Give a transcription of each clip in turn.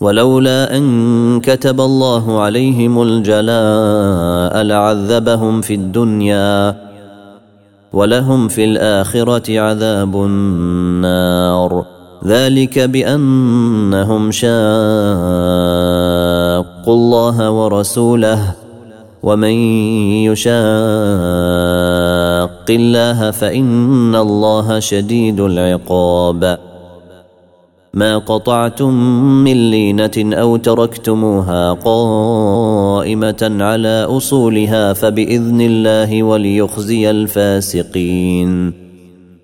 ولولا أن كتب الله عليهم الجلاء لعذبهم في الدنيا ولهم في الآخرة عذاب النار. ذلك بأنهم شاقوا الله ورسوله. ومن يشاق الله فإن الله شديد العقاب. ما قطعتم من لينة أو تركتموها قائمة على أصولها فبإذن الله وليخزي الفاسقين.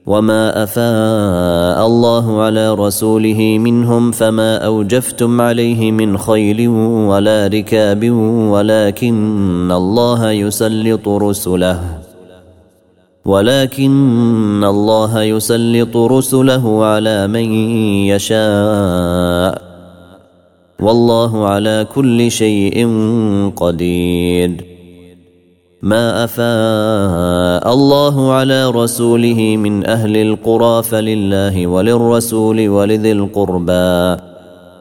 وما أفاء الله على رسوله منهم فما أوجفتم عليه من خيل ولا ركاب ولكن الله يسلط رسله. ولكن الله يسلط رسله على من يشاء. والله على كل شيء قدير. ما أفاء الله على رسوله من أهل القرى فلله وللرسول ولذي القربى.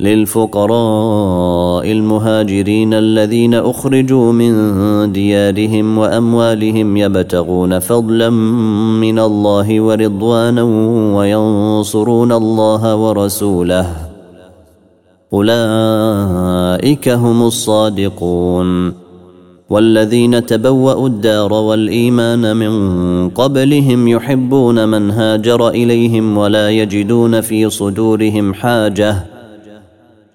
للفقراء المهاجرين الذين أخرجوا من ديارهم وأموالهم يبتغون فضلا من الله ورضوانا وينصرون الله ورسوله. أولئك هم الصادقون. والذين تبوأوا الدار والإيمان من قبلهم يحبون من هاجر إليهم ولا يجدون في صدورهم حاجة.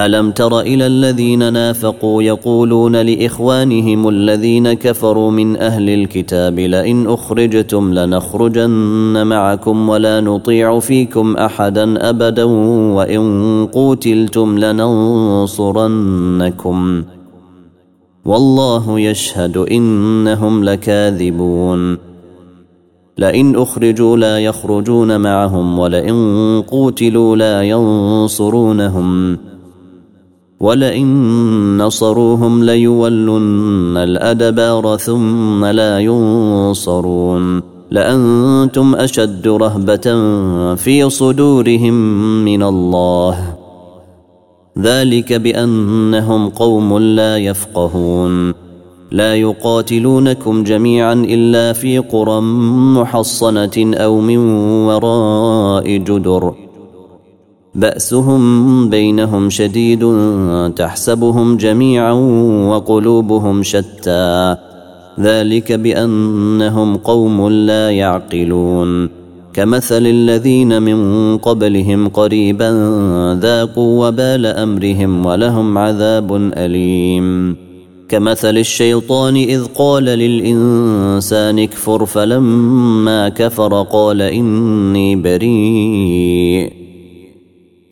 ألم تر إلى الذين نافقوا يقولون لإخوانهم الذين كفروا من أهل الكتاب لئن أخرجتم لنخرجن معكم ولا نطيع فيكم أحدا أبدا وإن قوتلتم لننصرنكم والله يشهد إنهم لكاذبون لئن أخرجوا لا يخرجون معهم ولئن قوتلوا لا ينصرونهم ولئن نصروهم ليولن الادبار ثم لا ينصرون لانتم اشد رهبه في صدورهم من الله ذلك بانهم قوم لا يفقهون لا يقاتلونكم جميعا الا في قرى محصنه أو من وراء جدر بأسهم بينهم شديد تحسبهم جميعا وقلوبهم شتى. ذلك بأنهم قوم لا يعقلون. كمثل الذين من قبلهم قريبا ذاقوا وبال أمرهم ولهم عذاب أليم. كمثل الشيطان إذ قال للإنسان اكفر فلما كفر قال إني بريء.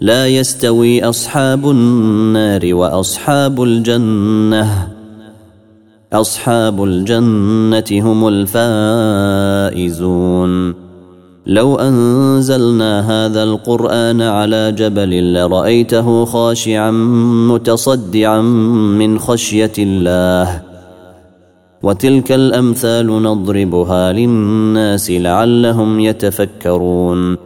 لا يستوي أصحاب النار وأصحاب الجنة. أصحاب الجنة هم الفائزون. لو أنزلنا هذا القرآن على جبل لرأيته خاشعا متصدعا من خشية الله. وتلك الأمثال نضربها للناس لعلهم يتفكرون.